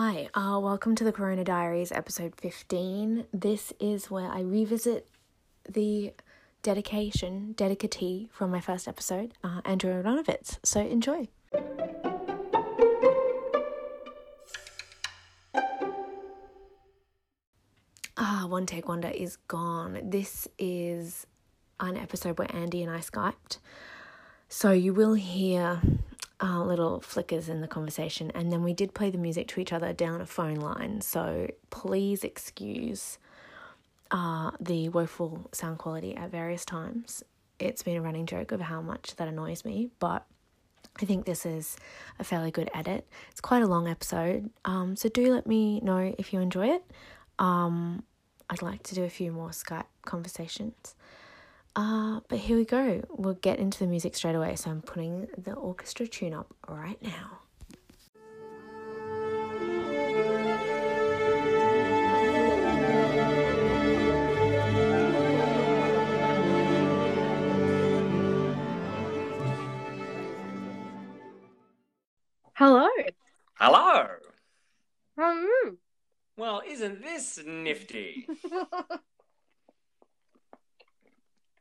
Hi, uh, welcome to the Corona Diaries, episode 15. This is where I revisit the dedication, dedicatee from my first episode, uh, Andrew Aronowicz. So enjoy. Ah, One Take Wonder is gone. This is an episode where Andy and I Skyped. So you will hear uh, little flickers in the conversation, and then we did play the music to each other down a phone line. So please excuse uh, the woeful sound quality at various times. It's been a running joke of how much that annoys me, but I think this is a fairly good edit. It's quite a long episode, um, so do let me know if you enjoy it. Um, I'd like to do a few more Skype conversations. Uh, but here we go. We'll get into the music straight away. So I'm putting the orchestra tune up right now. Hello. Hello. How are you? Well, isn't this nifty?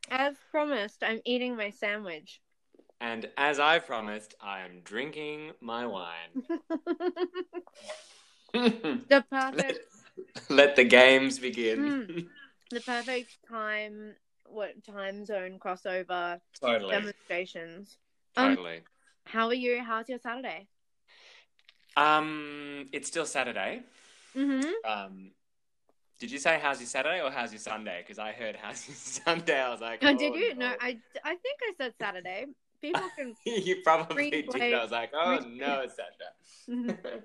As promised, I'm eating my sandwich. and as I promised, I am drinking my wine. The perfect, Let the games begin. Mm. the perfect time, what time zone crossover totally. demonstrations. Um, Totally. How are you? How's your Saturday? Um, it's still Saturday. Mm-hmm. Um, did you say how's your Saturday or how's your Sunday? Because I heard how's your Sunday. I was like, Oh, did you? No, I, I think I said Saturday. People can. you probably did. I was like, oh no, it's Saturday. Mhm.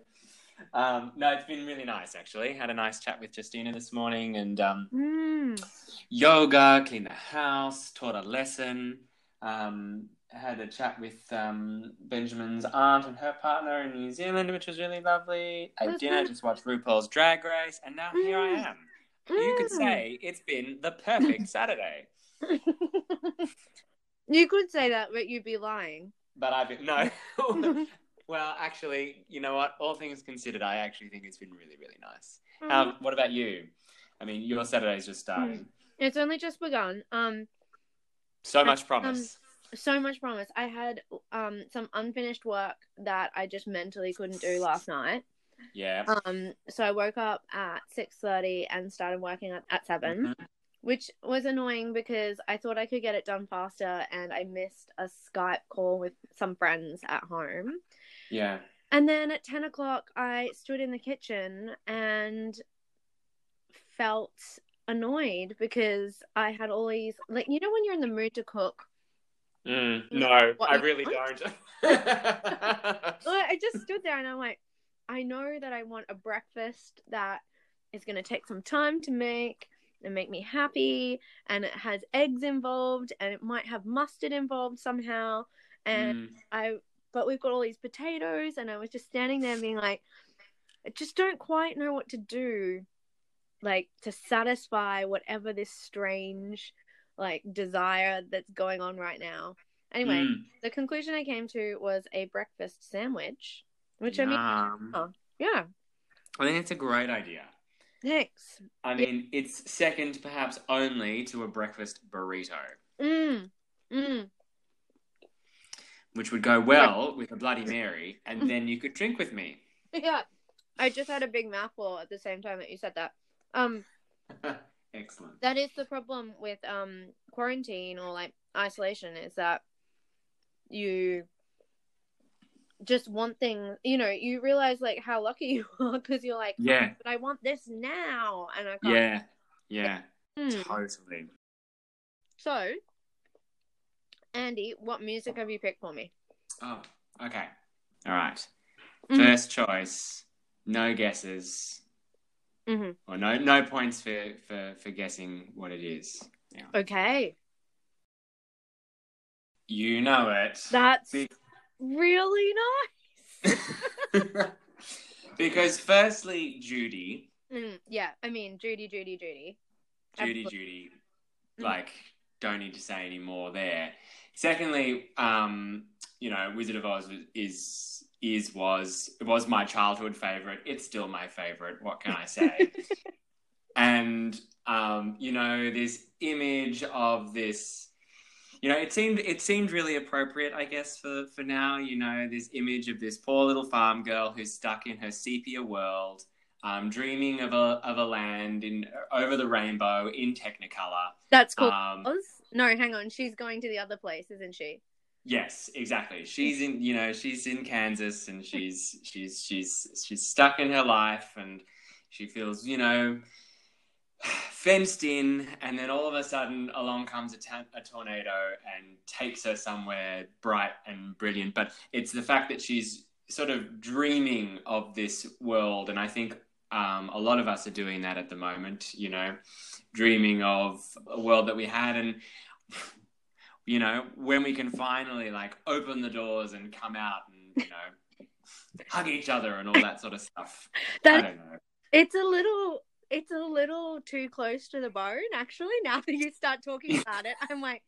um, no, it's been really nice actually. Had a nice chat with Justina this morning and um, Mm. yoga, cleaned the house, taught a lesson, um, had a chat with um, Benjamin's aunt and her partner in New Zealand, which was really lovely. That's dinner, just watched RuPaul's Drag Race, and now here I Mm. am. You could Mm. say it's been the perfect Saturday, you could say that, but you'd be lying. but I've been no. well, actually, you know what? All things considered, I actually think it's been really, really nice. Um, what about you? I mean, your Saturday's just starting. it's only just begun. Um, So much promise. So much promise. I had um some unfinished work that I just mentally couldn't do last night. yeah. Um, so I woke up at six thirty and started working at, at 7 Mhm. which was annoying because I thought I could get it done faster, and I missed a Skype call with some friends at home. Yeah. And then at 10 o'clock, I stood in the kitchen and felt annoyed because I had all these, like, you know, when you're in the mood to cook, Mm, no, What I really want? don't. I just stood there and I'm like, I know that I want a breakfast that is going to take some time to make and make me happy, and it has eggs involved, and it might have mustard involved somehow. And Mm, I, but we've got all these potatoes, and I was just standing there being like, I just don't quite know what to do, like to satisfy whatever this strange, like desire that's going on right now. Anyway, mm, the conclusion I came to was a breakfast sandwich, which I mean, oh. yeah, I think it's a great idea. thanks. I mean, it's second, perhaps only, to a breakfast burrito, Mm, mm. which would go well with a Bloody Mary, and then you could drink with me. Yeah, I just had a big mouthful at the same time that you said that. Um, Excellent. that is the problem with um quarantine or like isolation is that you just want things. You know, you realize like how lucky you are because you're like, Yeah, but I want this now, and I can't. yeah, yeah, Hmm. totally. So, Andy, what music have you picked for me? Oh, okay. All right. Mhm. First choice, no guesses. Mhm. Or no, no points for, for, for guessing what it is. Yeah. Okay, You know it. that's Be- really nice. because firstly, Judy, Mm, yeah, I mean Judy, Judy, Judy. Judy, Absolutely. Judy, Mhm. like, don't need to say any more there. Secondly, um, you know, Wizard of Oz is is was it was my childhood favorite. It's still my favorite. What can I say? and um, you know, this image of this you know, it seemed it seemed really appropriate, I guess, for for now. You know, this image of this poor little farm girl who's stuck in her sepia world, um, dreaming of a of a land in over the rainbow in Technicolor. That's cool. Um, no, hang on. She's going to the other place, isn't she? Yes, exactly. She's in, you know, she's in Kansas, and she's she's she's she's stuck in her life, and she feels, you know, fenced in, and then all of a sudden along comes a, ta- a tornado and takes her somewhere bright and brilliant. But it's the fact that she's sort of dreaming of this world, and I think um, a lot of us are doing that at the moment. You know, dreaming of a world that we had, and you know, when we can finally like open the doors and come out and you know hug each other and all that sort of stuff. That, I don't know. It's a little it's a little too close to the bone actually now that you start talking about it i'm like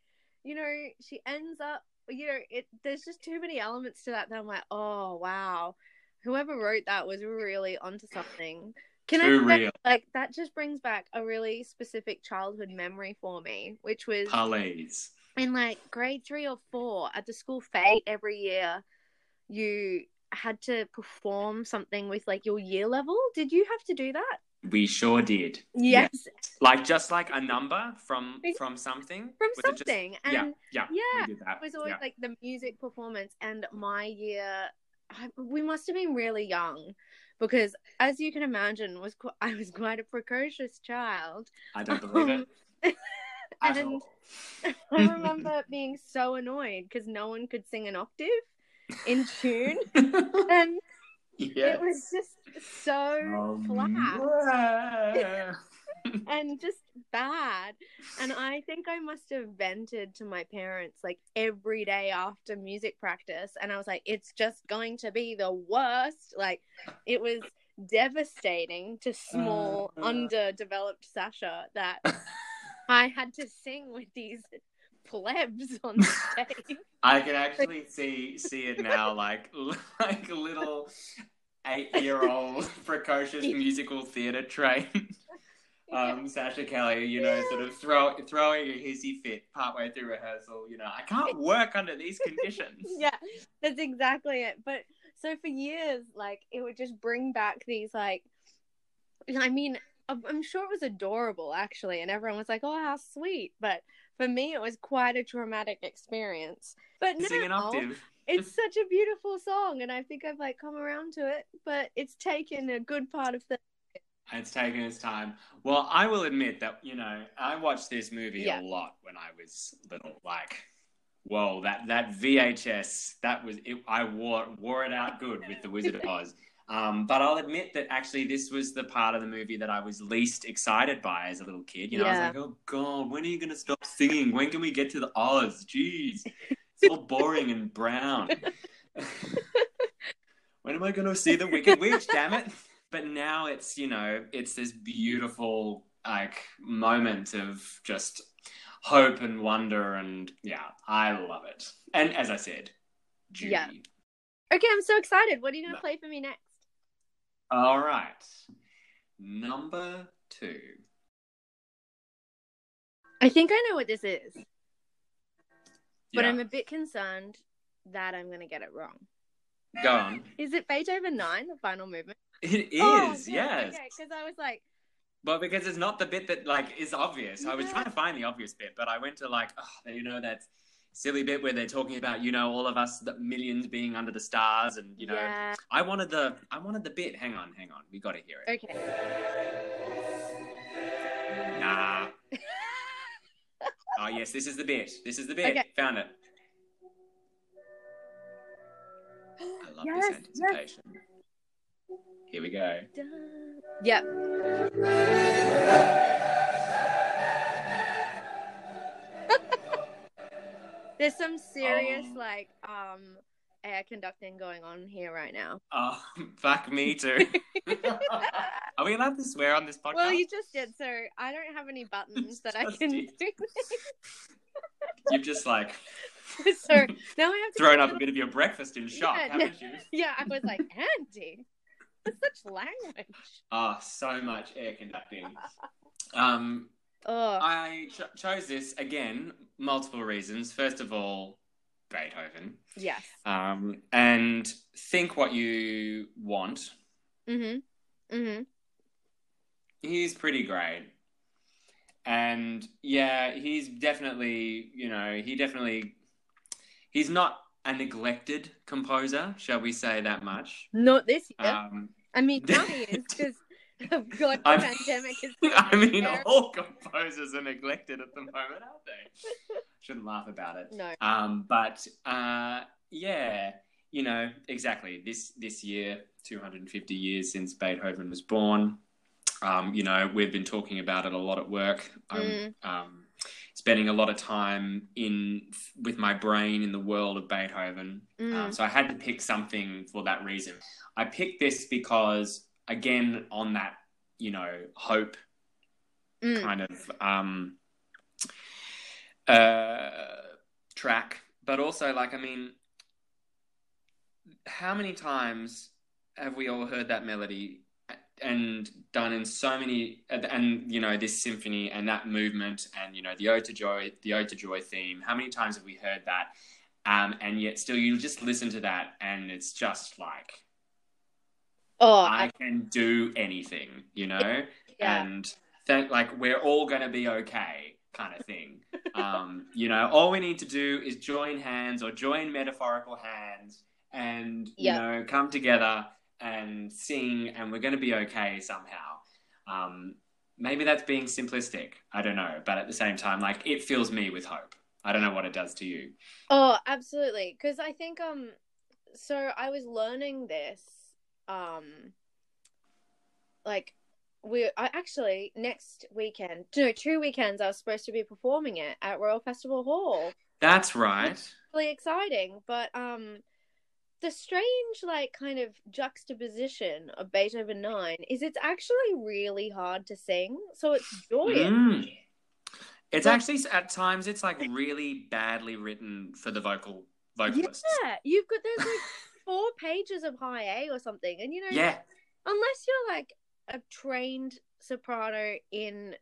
you know she ends up you know it there's just too many elements to that that i'm like oh wow whoever wrote that was really onto something can too i say, like that just brings back a really specific childhood memory for me which was Parlays. In like grade three or four at the school fete every year you had to perform something with like your year level did you have to do that we sure did. Yes. yes. Like just like a number from from something. From was something. Just... and yeah, yeah. Yeah. It was always yeah. like the music performance and my year I, we must have been really young because as you can imagine was qu- I was quite a precocious child. I don't believe it. Um, and I remember being so annoyed because no one could sing an octave in tune. and Yes. It was just so um, flat and just bad. And I think I must have vented to my parents like every day after music practice. And I was like, it's just going to be the worst. Like, it was devastating to small, uh, uh. underdeveloped Sasha that I had to sing with these plebs on stage. I can actually see see it now, like like a little eight year old precocious musical theatre trained um, Sasha Kelly, you know, sort of throw, throwing a hissy fit partway through rehearsal. You know, I can't work under these conditions. yeah, that's exactly it. But so for years, like, it would just bring back these, like, I mean, I'm sure it was adorable actually, and everyone was like, "Oh, how sweet!" But for me, it was quite a traumatic experience. But now, Sing an octave. it's such a beautiful song, and I think I've like come around to it. But it's taken a good part of the. It's taken its time. Well, I will admit that you know I watched this movie yeah. a lot when I was little. Like, whoa, that that VHS that was it, I wore wore it out good with the Wizard of Oz. Um, but I'll admit that actually this was the part of the movie that I was least excited by as a little kid. You know, yeah. I was like, oh god, when are you gonna stop singing? When can we get to the Oz? Jeez, it's all boring and brown. when am I gonna see the Wicked Witch? Damn it! But now it's you know it's this beautiful like moment of just hope and wonder and yeah, I love it. And as I said, Judy. Yeah. Okay, I'm so excited. What are you gonna no. play for me next? All right. Number two. I think I know what this is. But yeah. I'm a bit concerned that I'm going to get it wrong. Go on. Is it Beethoven 9, the final movement? It is, oh, is, oh, yes. Okay, because I was like. Well, because it's not the bit that like is obvious. Yeah. I was trying to find the obvious bit, but I went to like, oh, you know, that's silly bit where they're talking about you know all of us the millions being under the stars and you know. Yeah. i wanted the i wanted the bit. Hang on hang on. We got to hear it. Okay. Nah. Oh yes this is the bit. This is the bit. Okay. found it. I love yes, this anticipation. Yes. here we go. Yep There's some serious um, like um air conducting going on here right now. Oh, fuck me too. Are we allowed to swear on this podcast? Well, you just did, so I don't have any buttons that I can do. You've just like so now I have to thrown up a bit of your breakfast in shock, Yeah, haven't you? Yeah, I was like, Andy, that's such language. Ah, so much air conducting. Um, Oh, I ch- chose this again, multiple reasons. First of all, Beethoven. yes. Um, and think what you want. Mm-hmm. Mm-hmm. He's pretty great. And yeah, he's definitely, you know, he definitely, he's not a neglected composer, shall we say that much? Not this year. Um, I mean, he is because of God, the I'm- pandemic is. I mean, terrible. all composers are neglected at the moment, aren't they? Shouldn't laugh about it. No. Um, but uh, yeah, you know, exactly. This this year, 250 years since Beethoven was born. Um, you know, we've been talking about it a lot at work. I'm Mm. um, spending a lot of time in with my brain in the world of Beethoven. Um, Mm. so I had to pick something for that reason. I picked this because, again, on that, you know, hope Mm. kind of um, uh, track, but also like I mean, how many times have we all heard that melody and done in so many and, and you know this symphony and that movement and you know the ode to joy the ode to joy theme how many times have we heard that um, and yet still you just listen to that and it's just like Oh, I I, can do anything, you know, yeah. and that like we're all gonna be okay, kind of thing. um, you know, all we need to do is join hands or join metaphorical hands, and you know, come together and sing, and we're gonna be okay somehow. Um, maybe that's being simplistic. I don't know, but at the same time, like it fills me with hope. I don't know what it does to you. Oh, absolutely. Because I think um, so I was learning this um, like we I actually next weekend, no, two weekends I was supposed to be performing it at Royal Festival Hall. That's right. Really exciting, but um, the strange like kind of juxtaposition of Beethoven Nine is it's actually really hard to sing, so it's joyous. Mm. It's Like- actually at times it's like really badly written for the vocal vocalists. Yeah, you've got there's like four pages of high A or something, and you know, Yeah. unless you're like a trained soprano in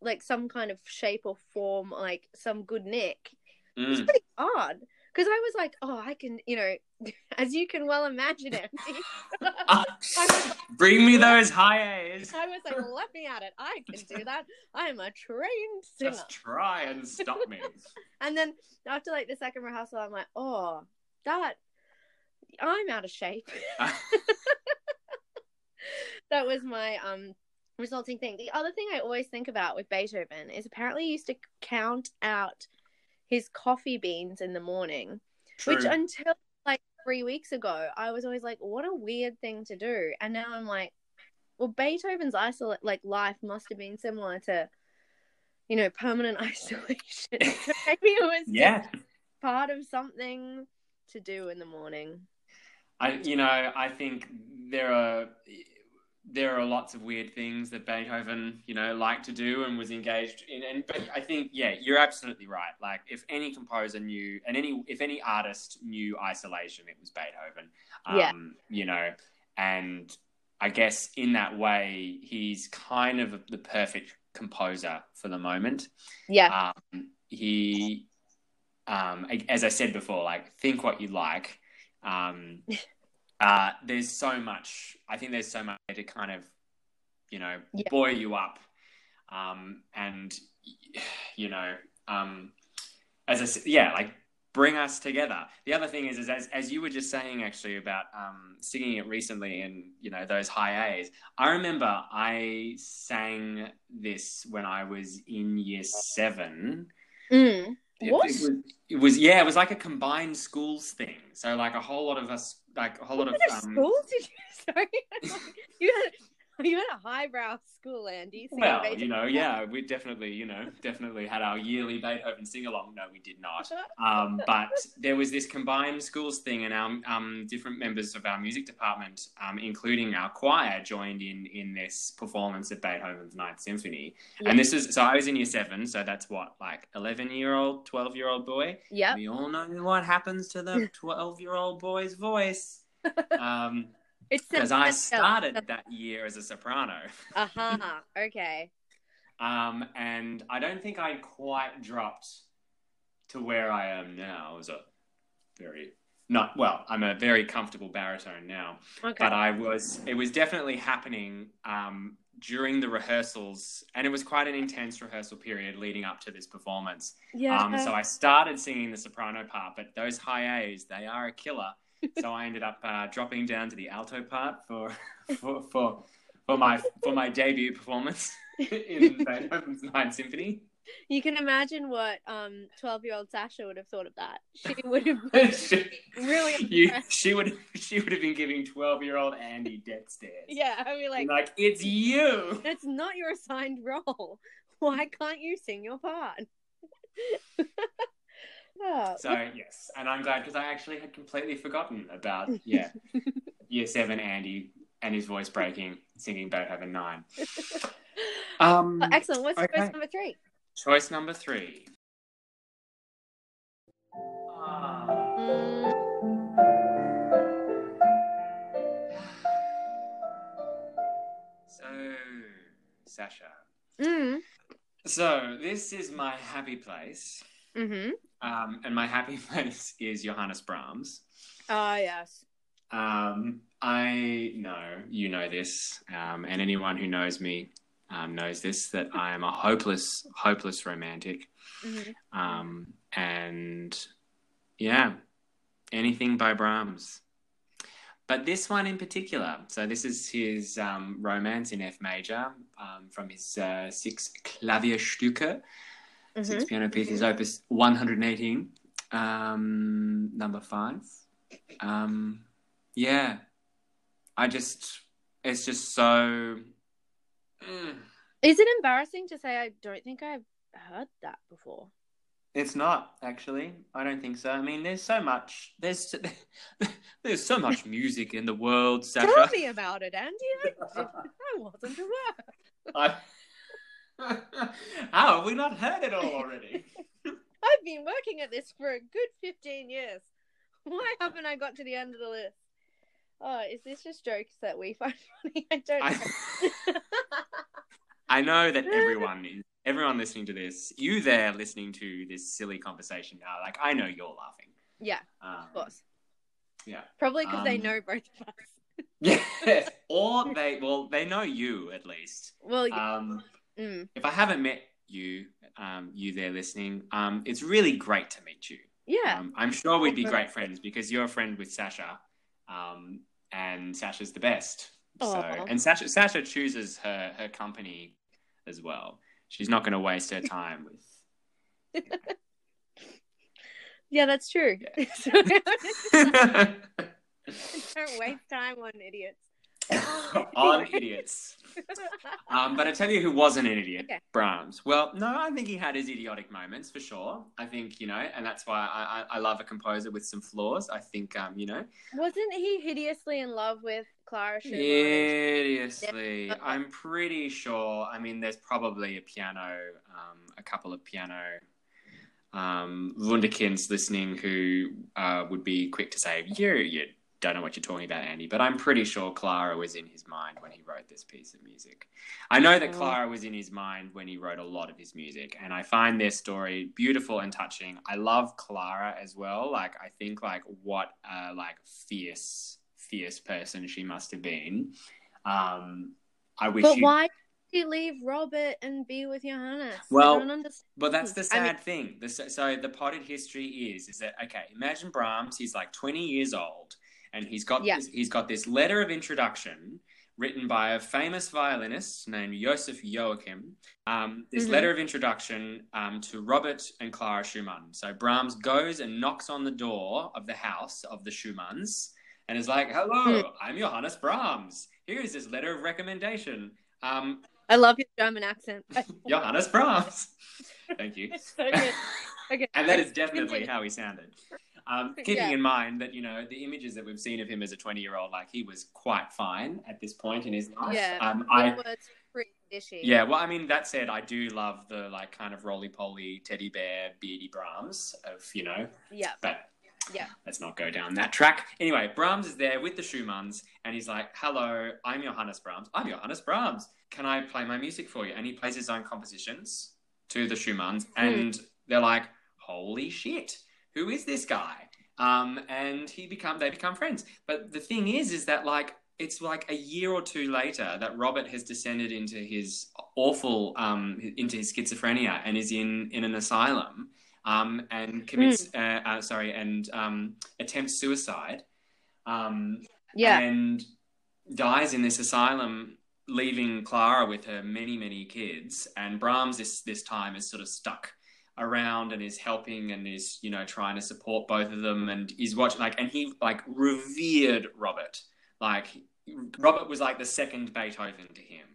like some kind of shape or form, like some good nick, it's Mm. pretty hard. Because I was like, oh, I can, you know, as you can well imagine, Andy, Ah, bring me those high A's. I was like, let me at it. I can do that. I am a trained singer. Just try and stop me. And then after like the second rehearsal, I'm like, oh, that I'm out of shape. that was my um resulting thing. The other thing I always think about with Beethoven is apparently he used to count out his coffee beans in the morning, True. which until like three weeks ago, I was always like, what a weird thing to do. And now I'm like, well, Beethoven's isolate like life must have been similar to, you know, permanent isolation. Maybe it was yeah. part of something to do in the morning. I you know, I think there are there are lots of weird things that Beethoven, you know, liked to do and was engaged in and but I think yeah, you're absolutely right. Like if any composer knew and any if any artist knew isolation, it was Beethoven. Um, Yeah. you know, and I guess in that way he's kind of the perfect composer for the moment. Yeah. Um, he, um, as I said before, like think what you like. Um, uh, there's so much. I think there's so much to kind of, you know, Yeah. buoy you up, um, and you know, um, as I said, yeah, like bring us together. The other thing is, is as as you were just saying actually about um, singing it recently, and you know those high A's. I remember I sang this when I was in year seven. Mm. What? It, was, it was yeah, it was like a combined schools thing. So like a whole lot of us, like a whole lot of What kind of um, did you? Sorry, you had. you went a highbrow school, Andy. Well, Beethoven. you know, yeah, we definitely, you know, definitely had our yearly Beethoven sing along. No, we did not. Um, but there was this combined schools thing, and our um, different members of our music department, um, including our choir, joined in in this performance of Beethoven's Ninth Symphony. Yeah. And this is so I was in year seven, so that's what like eleven year old, twelve year old boy. Yeah, We all know what happens to the twelve year old boy's voice. It's because I started that year as a soprano. Uh huh. Okay. Um, and I don't think I quite dropped to where I am now as a very not well. I'm a very comfortable baritone now, Okay. but I was. It was definitely happening um, during the rehearsals, and it was quite an intense rehearsal period leading up to this performance. yeah. Um, so I started singing the soprano part, but those high A's they are a killer. So I ended up uh, dropping down to the alto part for for for, for my for my debut performance in Beethoven's Ninth Symphony. you can imagine what um twelve year old Sasha would have thought of that. She would have been she, really you, she would she would have been giving twelve year old Andy death stares. Yeah, I mean like like it's you. that's not your assigned role. Why can't you sing your part? Oh, So yes, and I'm glad because I actually had completely forgotten about yeah, year seven Andy and his voice breaking singing Beethoven nine. Um, Oh, excellent. What's okay. choice number three? choice number three. Ah. Mm, So, Sasha. mm, So this is my happy place, mm-hmm. um, and my happy place is Johannes Brahms. Ah, yes. Um, I know you know this, um, and anyone who knows me um, knows this that I am a hopeless, hopeless romantic. Mm-hmm. Um, and yeah, anything by Brahms. But this one in particular, so this is his um, romance in F major um, from his uh, six Klavierstücke, six Mhm. piano pieces, opus 118, um, number five. Um, yeah, I just, it's just so. mm. Is it embarrassing to say I don't think I've heard that before? It's not actually. I don't think so. I mean, there's so much. There's there's so much music in the world, Sasha. Tell me about it, Andy. I, I wasn't aware. I... How have we not heard it all already? I've been working at this for a good 15 years. Why haven't I got to the end of the list? Oh, is this just jokes that we find funny? I don't I, know. I know that everyone is everyone listening to this, you there listening to this silly conversation now, like I know you're laughing. yeah, Um, of course. Yeah. Probably because they Um, know both of us. Yeah. or they well, they know you at least. Well, yeah. Um mm, if I haven't met you, um, you there listening, um, it's really great to meet you. yeah. Um, I'm sure we'd be great friends because you're a friend with Sasha, um, and Sasha's the best. So, and Sasha, Sasha chooses her her company as well. She's not going to waste her time with. yeah, that's true. Yeah. don't waste time on idiots. On idiots. Um, but I tell you who wasn't an idiot, Okay. Brahms. Well, no, I think he had his idiotic moments for sure. I think you know, and that's why I, I, I love a composer with some flaws. I think um, you know, Wasn't he hideously in love with Clara Schumann? Hideously. Yeah. I'm pretty sure. I mean, there's probably a piano, um, a couple of piano um, wunderkinds listening who uh, would be quick to say, you, you don't know what you're talking about, Andy. But I'm pretty sure Clara was in his mind when he wrote this piece of music. I know that Oh. Clara was in his mind when he wrote a lot of his music, and I find their story beautiful and touching. I love Clara as well. Like, I think like what a like fierce, fierce person she must have been. Um, I wish. But you- why did he leave Robert and be with Johannes? Well. But that's the I mean- sad thing. The, so the potted history is is that okay? Imagine Brahms. He's like twenty years old, and he's got Yeah. this, he's got this letter of introduction written by a famous violinist named Joseph Joachim. Um, this Mhm. letter of introduction um, to Robert and Clara Schumann. So Brahms goes and knocks on the door of the house of the Schumanns and is like, "Hello, Hmm. I'm Johannes Brahms. here is this letter of recommendation. Um, I love your German accent. Johannes Brahms. Thank you. so good. Okay. and that is definitely how he sounded. Um, keeping Yeah. in mind that you know the images that we've seen of him as a twenty-year-old, like he was quite fine at this point in his life. Yeah. Um, I, I was pretty dishy. yeah. Well, I mean that said, I do love the like kind of roly-poly teddy bear beardy Brahms of you know, Yeah. but Yeah. let's not go down that track. Anyway, Brahms is there with the Schumanns, and he's like, "Hello, I'm Johannes Brahms. I'm Johannes Brahms. Can I play my music for you?" And he plays his own compositions to the Schumanns, and they're like, "Holy shit, who is this guy?" Um, and he become they become friends. But the thing is, is that like it's like a year or two later that Robert has descended into his awful um, into his schizophrenia and is in in an asylum um, and commits uh, uh, sorry and um, attempts suicide um, Yeah. and dies in this asylum leaving Clara with her many many kids and Brahms this this time is sort of stuck around and is helping and is you know trying to support both of them and is watching like and he like revered Robert like Robert was like the second Beethoven to him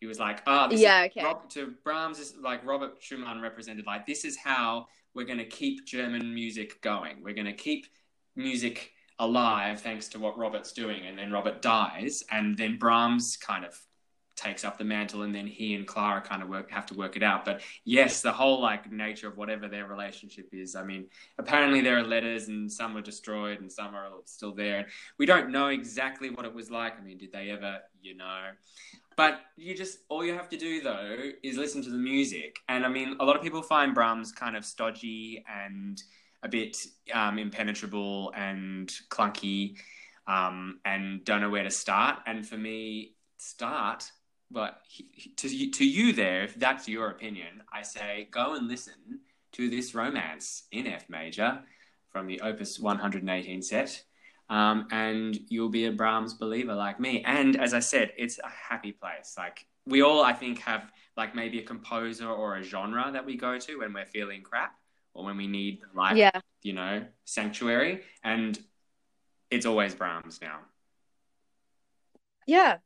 he was like ah this is- Yeah, okay. Rob, to Brahms is like Robert Schumann represented like this is how we're going to keep German music going. We're going to keep music alive thanks to what Robert's doing. And then Robert dies, and then Brahms kind of takes up the mantle, and then he and Clara kind of work have to work it out. But yes, the whole like nature of whatever their relationship is. I mean, apparently there are letters, and some were destroyed, and some are still there. We don't know exactly what it was like. I mean, did they ever, you know? But you just all you have to do though is listen to the music, and I mean, a lot of people find Brahms kind of stodgy and a bit um, impenetrable and clunky, um, and don't know where to start. And for me, start. But he- he- to you, to you there, if that's your opinion, I say go and listen to this romance in F major from the Opus 118 set um, and you'll be a Brahms believer like me. And as I said, it's a happy place. Like we all, I think, have like maybe a composer or a genre that we go to when we're feeling crap or when we need like Yeah. you know sanctuary, and it's always Brahms now. Yeah.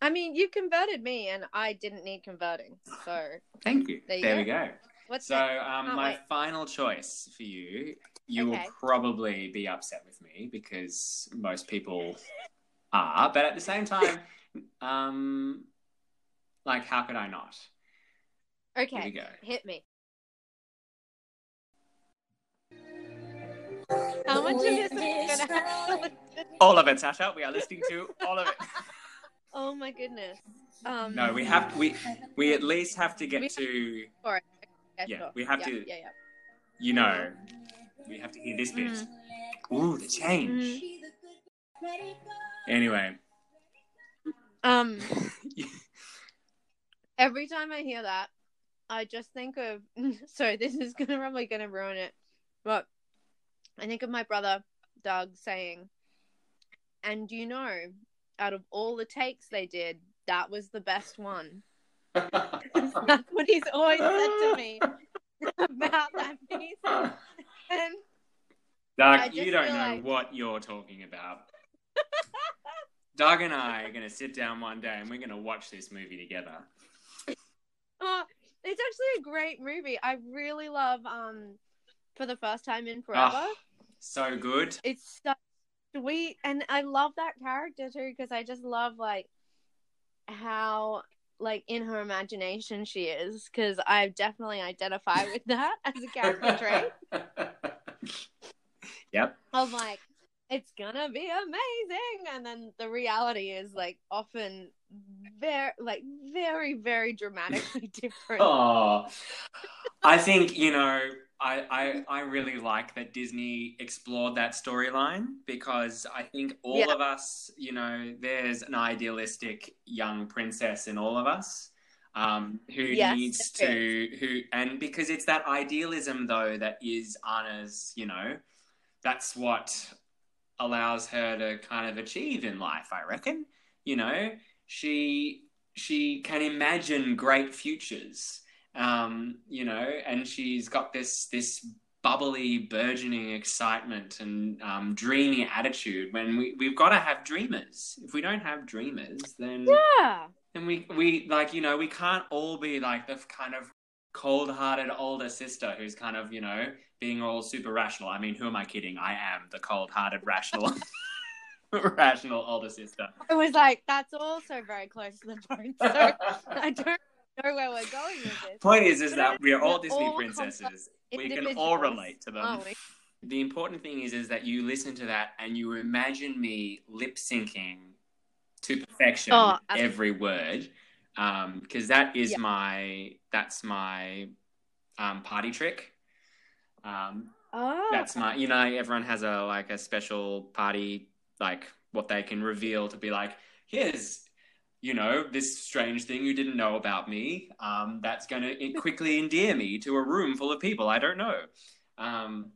I mean, you converted me, and I didn't need converting. So, Thank you. There There, you we go. what's So, next? um, my wait. final choice for you, you Okay. will probably be upset with me because most people are, but at the same time, um, like, how could I not? Here we Okay. go. Hit me. How much of this am I gonna have to listen to? All of it, Sasha. We are listening to all of it. Oh my goodness. Um, No, we have we we at least have to get to yeah, yeah, sure. we have yeah, to- Yeah, yeah. you know we have to hear this bit. Mm-hmm. Ooh, the change. Anyway, Um, every time I hear that, I just think of. Sorry, this is gonna probably gonna ruin it, but I think of my brother Doug saying, "And you know, out of all the takes they did, that was the best one." That's what he's always said to me about that piece, and Doug, you don't know like- what you're talking about. Doug and I are going to sit down one day and we're going to watch this movie together. Oh, it's actually a great movie. I really love um for the first time in forever. Oh, so good. It's so sweet and I love that character too because I just love like how like in her imagination she is because I definitely identify with that as a character trait. yep. I'm like it's gonna be amazing and then the reality is like often very like very very dramatically different. Oh, I think you know. I, I, I really like that Disney explored that storyline because I think all Yeah. of us, you know, there's an idealistic young princess in all of us um, who Yes, needs to, who, and because it's that idealism though that is Anna's, you know, that's what allows her to kind of achieve in life, I reckon. You know, she, she can imagine great futures um, you know, and she's got this this bubbly, burgeoning excitement and um, dreamy attitude when we, we've got to have dreamers. If we don't have dreamers, then Yeah. then we we like you know we can't all be like the kind of cold-hearted older sister who's kind of you know being all super rational. I mean, who am I kidding? I am the cold-hearted, rational, rational older sister. It was like that's also very close to the point. So I don't know where we're going with this. Point is, is that we are all Disney princesses. We can all relate to them. The important thing is, is that you listen to that and you imagine me lip syncing to perfection Oh, every word, because that is Yeah. my that's my um, party trick. Um, Oh, that's my you know everyone has a like a special party like what they can reveal to be like here's you know this strange thing you didn't know about me um, that's going to quickly endear me to a room full of people i don't know um,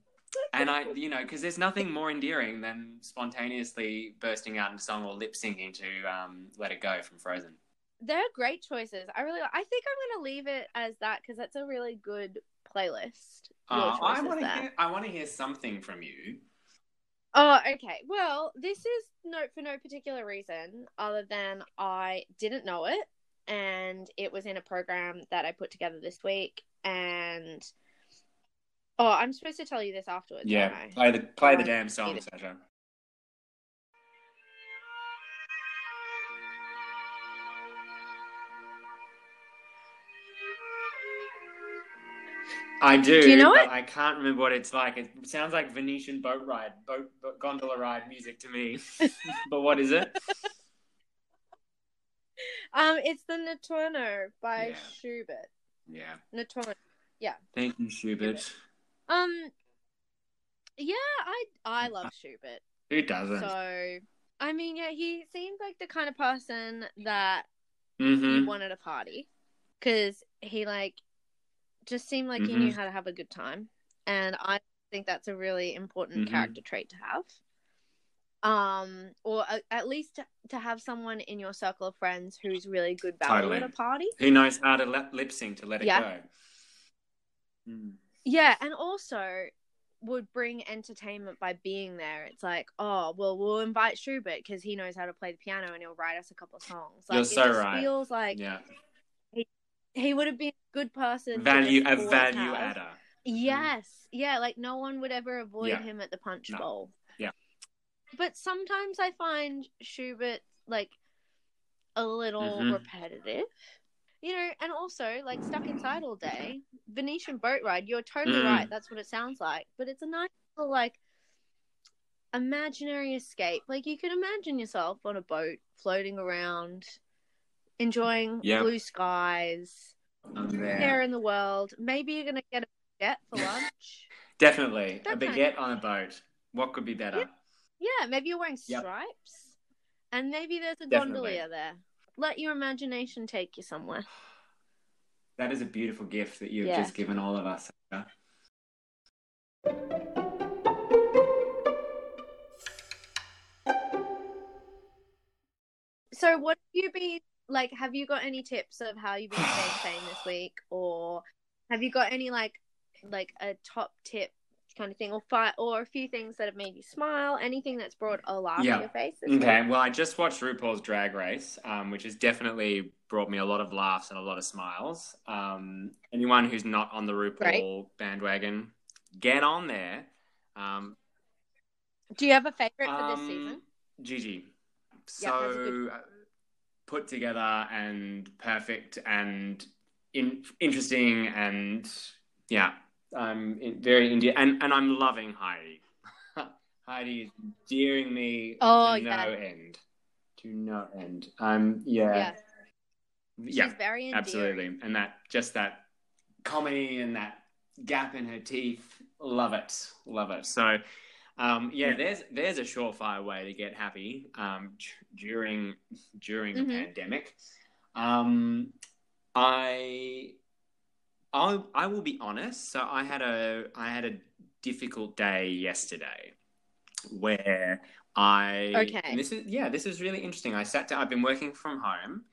and i you know because there's nothing more endearing than spontaneously bursting out into song or lip syncing to um, let it go from frozen they're great choices. I really, I think I'm gonna leave it as that because that's a really good playlist. Uh, i want to hear i want to hear something from you Oh, okay. Well, this is no for no particular reason other than I didn't know it and it was in a program that I put together this week and Oh, I'm supposed to tell you this afterwards. yeah play the play the Um, damn song Sasha. I do, Do you know but it? I can't remember what it's like. It sounds like Venetian boat ride, boat, boat gondola ride music to me. but what is it? Um, it's the Notturno by Yeah. Schubert. Yeah. Notturno. Yeah. Thank you, Schubert. Um, yeah, I I love Schubert. Who doesn't? So, I mean, yeah, he seemed like the kind of person that hmm you want at a party because he like just seemed like he Mhm. knew how to have a good time, and I think that's a really important Mhm. character trait to have. Um, or a, at least to, to have someone in your circle of friends who's really good value Totally. at a party. Who knows how to lip, lip sync to let it Yeah. go? Mm. Yeah, and also would bring entertainment by being there. It's like, oh, well, we'll invite Schubert because he knows how to play the piano and he'll write us a couple of songs. Like, You're it so just right. feels like Yeah. He would have been a good person. Value a value have. adder. Yes, yeah, like no one would ever avoid Yeah. him at the punch No. bowl. Yeah. But sometimes I find Schubert like a little Mhm. repetitive. You know, and also like stuck inside all day. Venetian boat ride, you're totally Mm. right, that's what it sounds like. But it's a nice little like imaginary escape. Like you can imagine yourself on a boat floating around, enjoying Yep. blue skies, there. in the world. Maybe you're gonna get a baguette for lunch. Definitely. That a baguette on a boat. What could be better? yeah, maybe you're wearing Yep. stripes, and maybe there's a Definitely. gondolier there. Let your imagination take you somewhere. That is a beautiful gift that you've Yeah. just given all of us. So, what have you been like? Have you got any tips of how you've been staying sane this week, or have you got any like like a top tip kind of thing, or fi- or a few things that have made you smile? Anything that's brought a laugh Yeah. to your face? Okay, well, I just watched RuPaul's Drag Race, um, which has definitely brought me a lot of laughs and a lot of smiles. Um, anyone who's not on the RuPaul Great. bandwagon, get on there. Um, Do you have a favorite for um, this season? Gigi, Yeah, so uh, put together and perfect and in, interesting and yeah, um, in, very Indian and and I'm loving Heidi. Heidi is endearing me Oh, to yeah. no end, to no end. Um, yeah, Yeah, yeah, she's very endearing. absolutely, and that just that comedy and that gap in her teeth, love it, love it. So. Um, yeah, there's there's a surefire way to get happy um, d- during during a Mhm. pandemic. Um, I I I will be honest. So I had a I had a difficult day yesterday where I Okay. this is yeah this is really interesting. I sat down. I've been working from home.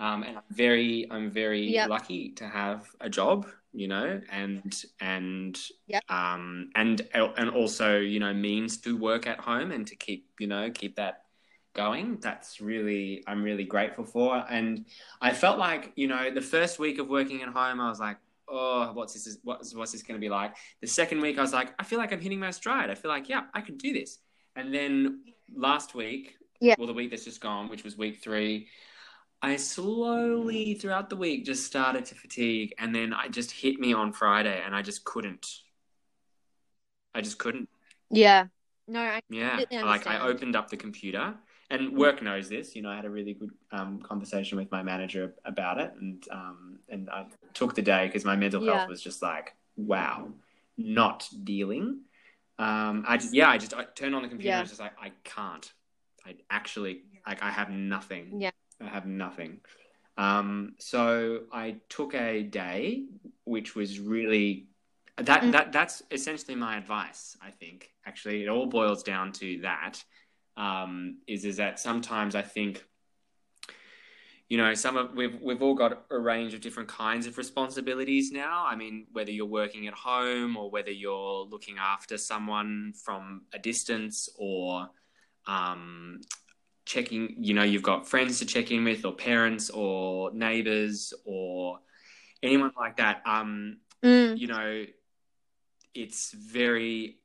Um, and I'm very, I'm very Yep. lucky to have a job, you know, and and Yep. um, and and also, you know, means to work at home and to keep, you know, keep that going. That's really, I'm really grateful for. And I felt like, you know, the first week of working at home, I was like, oh, what's this? What's what's this going to be like? The second week, I was like, I feel like I'm hitting my stride. I feel like, yeah, I can do this. And then last week, Yeah. well, the week that's just gone, which was week three, I slowly throughout the week just started to fatigue, and then I just hit me on Friday, and I just couldn't. I just couldn't. Yeah. No, I Yeah, like I opened up the computer, and work knows this. You know, I had a really good um, conversation with my manager about it, and um, and I took the day because my mental Yeah. health was just like, wow, not dealing. Um, I just yeah, I just I turned on the computer. Yeah. and I was just like, I can't. I actually like I have nothing. Yeah. I have nothing. Um, so I took a day, which was really that Mm. that that's essentially my advice. I think actually it all boils down to that. Um, is is that sometimes I think you know some of we've we've all got a range of different kinds of responsibilities now. I mean, whether you're working at home or whether you're looking after someone from a distance or um, checking, you know, you've got friends to check in with or parents or neighbors or anyone like that. Um, Mm, you know, it's very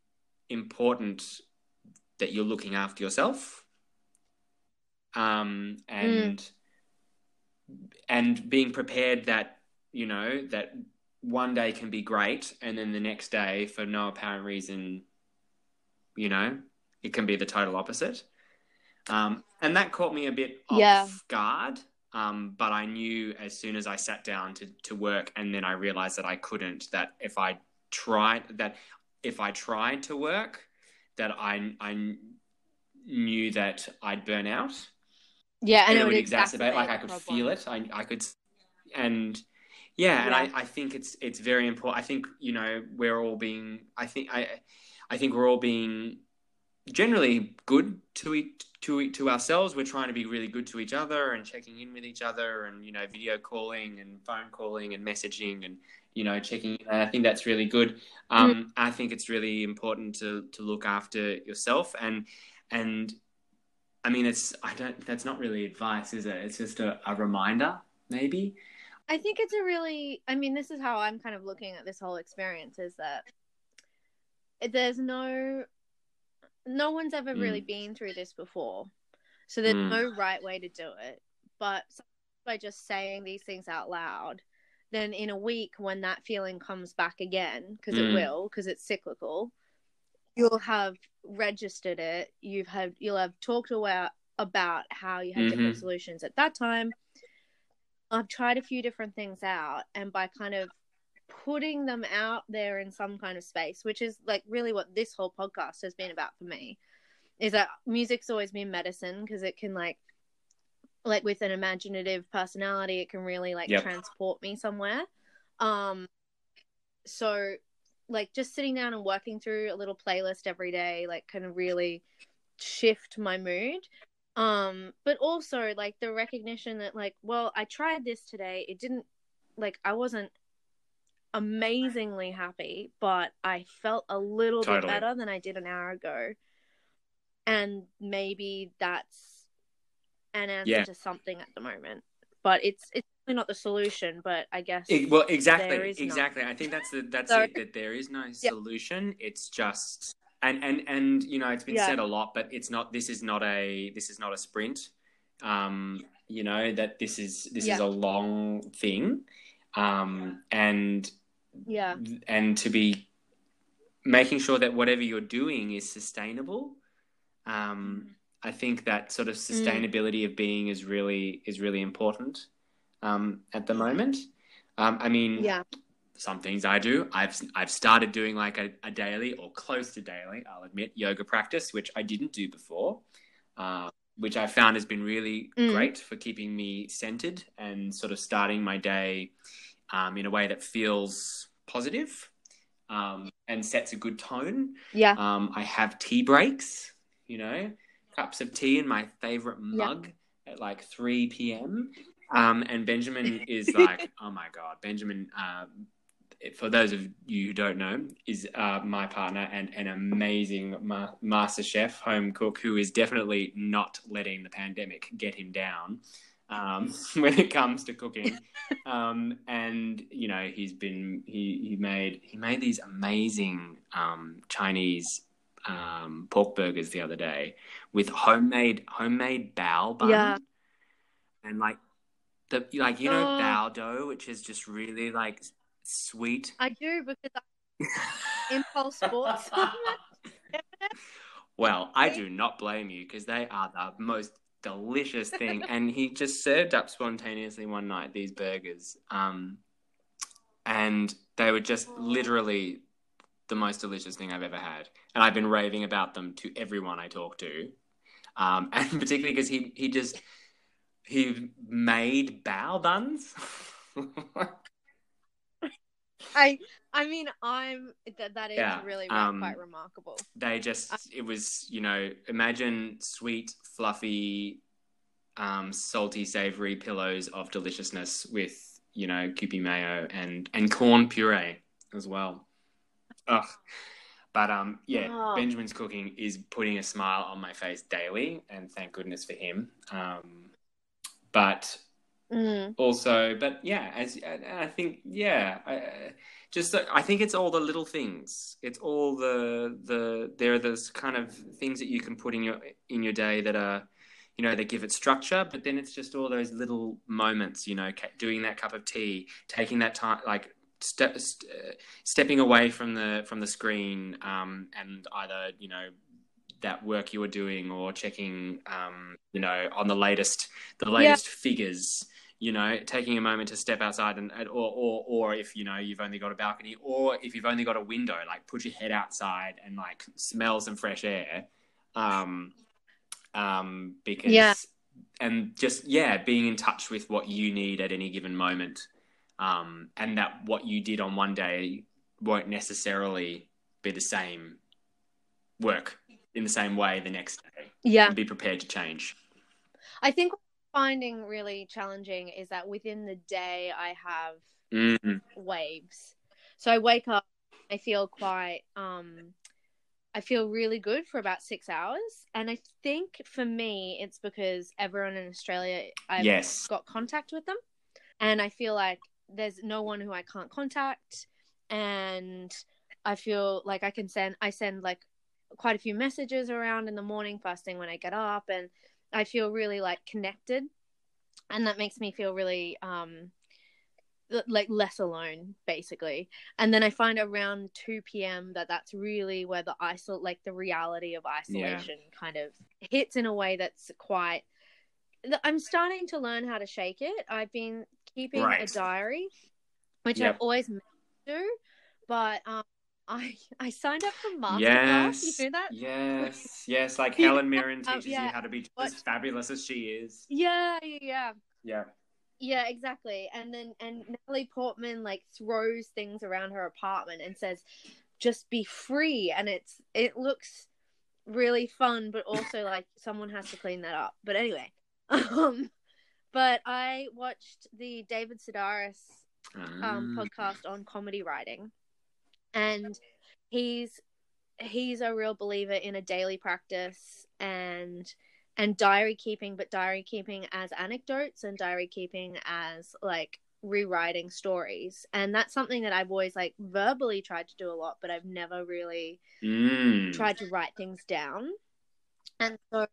important that you're looking after yourself. Um, and and being prepared that you know that one day can be great, and then the next day, for no apparent reason, you know, it can be the total opposite. Um, and that caught me a bit off Yeah. guard. Um, but I knew as soon as I sat down to, to work, and then I realized that I couldn't. That if I tried, that if I tried to work, that I I knew that I'd burn out yeah, and and it would exacerbate. Like I could problem. feel it. I I could, and yeah, and Yeah. I, I think it's it's very important. I think you know we're all being. I think I I think we're all being generally good to each to to ourselves. We're trying to be really good to each other and checking in with each other, and you know, video calling and phone calling and messaging and you know checking in. And I think that's really good. Um, I think it's really important to to look after yourself and and I mean, it's I don't. That's not really advice, is it? It's just a, a reminder, maybe. I think it's a really I mean this is how I'm kind of looking at this whole experience is that there's no no one's ever really Mm. been through this before. So there's Mm. no right way to do it. But by just saying these things out loud, then in a week when that feeling comes back again because Mm. it will because it's cyclical, you'll have registered it. You've had you'll have talked about about how you had different Mhm. solutions at that time. I've tried a few different things out, and by kind of putting them out there in some kind of space, which is like really what this whole podcast has been about for me, is that music's always been medicine because it can like, like with an imaginative personality, it can really like Yep. transport me somewhere. Um, so like just sitting down and working through a little playlist every day, like can really shift my mood um but also like the recognition that like well i tried this today it didn't like i wasn't amazingly happy but i felt a little bit better than i did an hour ago and maybe that's an answer Yeah. to something at the moment but it's it's not the solution but i guess It- well, There exactly, none. exactly. I think that's the that's So- it. That there is no solution. It's just and and and you know it's been Yeah. said a lot, but it's not. This is not a this is not a sprint. Um, you know that this is this is a long thing, um, and yeah and to be making sure that whatever you're doing is sustainable. Um, I think that sort of sustainability of being is really is really important um, at the moment. Um, I mean, yeah some things I do. I've I've started doing like a, a daily or close to daily. I'll admit yoga practice, which I didn't do before, uh, which I found has been really Mm. great for keeping me centered and sort of starting my day um, in a way that feels positive um, and sets a good tone. yeah Um, I have tea breaks, you know, cups of tea in my favorite Yeah. mug at like 3 p.m. Um, and Benjamin is like, oh my god, Benjamin. Uh, for those of you who don't know, is uh, my partner and an amazing ma- master chef, home cook, who is definitely not letting the pandemic get him down um, when it comes to cooking. Um, and you know, he's been he he made he made these amazing um, Chinese um, pork burgers the other day with homemade homemade bao bun. Yeah. And like the like you know Oh. bao dough, which is just really like sweet. I do because I impulse so. Well, I do not blame you because they are the most delicious thing. and he just served up spontaneously one night these burgers, um, and they were just literally the most delicious thing I've ever had. And I've been raving about them to everyone I talk to, um, and particularly because he he just he made bao buns. I I mean I'm that that is Yeah, really um, quite remarkable. they just it was you know imagine sweet fluffy um salty savory pillows of deliciousness with you know kewpie mayo and and corn puree as well Ugh. but um yeah Oh. benjamin's cooking is putting a smile on my face daily and thank goodness for him um but Mm. also but yeah as i think yeah I, just i think it's all the little things. It's all the the there are those kind of things that you can put in your in your day that are you know they give it structure but then it's just all those little moments you know doing that cup of tea taking that time like ste- st- uh, stepping away from the from the screen um and either you know that work you were doing or checking um you know on the latest the latest figures you know, taking a moment to step outside and, or, or or if you know you've only got a balcony or if you've only got a window, like put your head outside and like smell some fresh air. Um, um, because Yeah. and just yeah, being in touch with what you need at any given moment, um, and that what you did on one day won't necessarily be the same work in the same way the next day. Yeah. And be prepared to change. I think finding really challenging is that within the day I have Mm, waves. So I wake up, I feel quite um I feel really good for about 6 hours. And I think for me it's because everyone in Australia I've yes. got contact with them. And I feel like there's no one who I can't contact. And I feel like I can send I send like quite a few messages around in the morning first thing when I get up. And I feel really like connected and that makes me feel really um like less alone basically and then I find around 2 p.m. that that's really where the isol like the reality of isolation kind of hits in a way that's quite I'm starting to learn how to shake it. I've been keeping a diary, which Yep. I've always meant to do, but um, I I signed up for masterclass. Yes. You know that? Yes. Yes. Like. Helen Mirren Um, teaches yeah. you how to be What- as fabulous as she is. Yeah, yeah, yeah. Yeah. Yeah, exactly. And then and Natalie Portman like throws things around her apartment and says, "Just be free." And it's it looks really fun, but also like someone has to clean that up. But anyway, um, but I watched the David Sedaris um, podcast on comedy writing, and he's he's a real believer in a daily practice and and diary keeping, but diary keeping as anecdotes and diary keeping as like rewriting stories, and that's something that I've always like verbally tried to do a lot, but I've never really Mm. tried to write things down. And so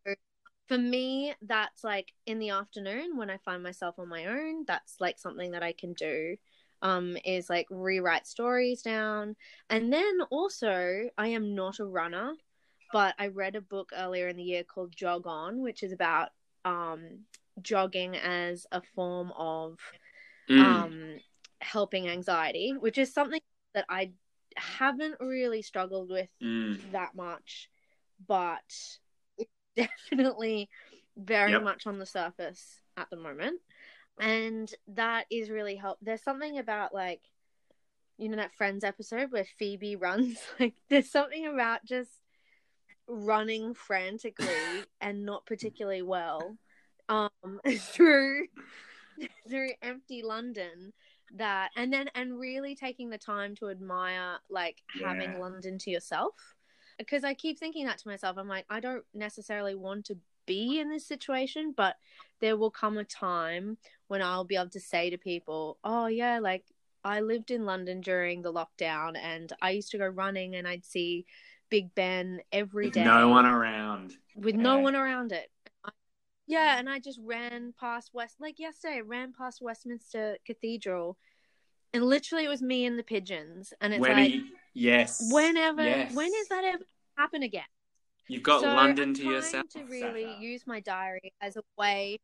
for me, that's like in the afternoon when I find myself on my own, that's like something that I can do. Um, is like rewrite stories down. And then also, I am not a runner, but I read a book earlier in the year called Jog On, which is about um, jogging as a form of Mm. um, helping anxiety, which is something that I haven't really struggled with Mm. that much, but it's definitely very Yep. much on the surface at the moment. And that is really help. There's something about like, you know, that Friends episode where Phoebe runs. Like, there's something about just running frantically and not particularly well um through through empty London that and then and really taking the time to admire like having Yeah. London to yourself because I keep thinking that to myself I'm like I don't necessarily want to be in this situation but there will come a time when I'll be able to say to people oh yeah like I lived in London during the lockdown and I used to go running and I'd see Big Ben every day. No one around. with no one around it. Yeah, and I just ran past West like yesterday. I ran past Westminster Cathedral, and literally it was me and the pigeons. And it's when like, you, yes, whenever, yes. when is that ever happen again? You've got So London I'm to trying yourself. To really use my diary as a way,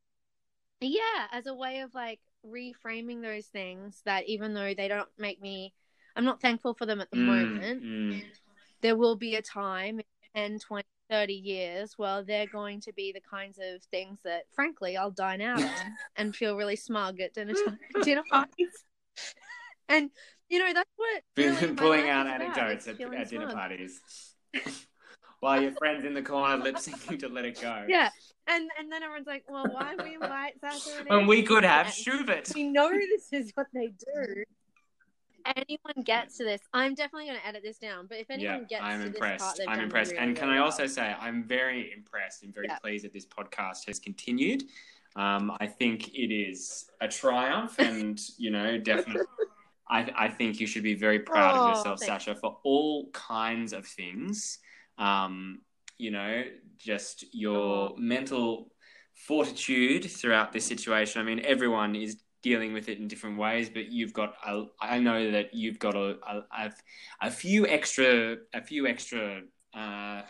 yeah, as a way of like reframing those things that even though they don't make me, I'm not thankful for them at the Mm, moment. mm. there will be a time in 10, 20, 30 years where they're going to be the kinds of things that, frankly, I'll dine out on and feel really smug at dinner, time, dinner parties. And, you know, that's what pulling out anecdotes at, at dinner parties while your friends in the corner lip syncing to "Let It Go." Yeah. And and then everyone's like, well, why we invite Sasha and and we could have And Schubert. We know this is what they do. Anyone gets to this, I'm definitely going to edit this down. But if anyone Yeah, gets I'm to impressed. this part, they've I'm impressed. really, and can really I well. also say I'm very impressed and very Yeah. pleased that this podcast has continued. Um, I think it is a triumph, and you know, definitely, I, I think you should be very proud Oh, of yourself, thanks. Sasha, for all kinds of things. Um, you know, just your mental fortitude throughout this situation. I mean, everyone is dealing with it in different ways, but you've got. A, I know that you've got a, a, a, a few extra, a few extra uh,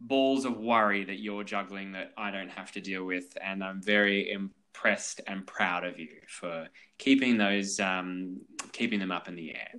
balls of worry that you're juggling that I don't have to deal with, and I'm very impressed and proud of you for keeping those, um, keeping them up in the air.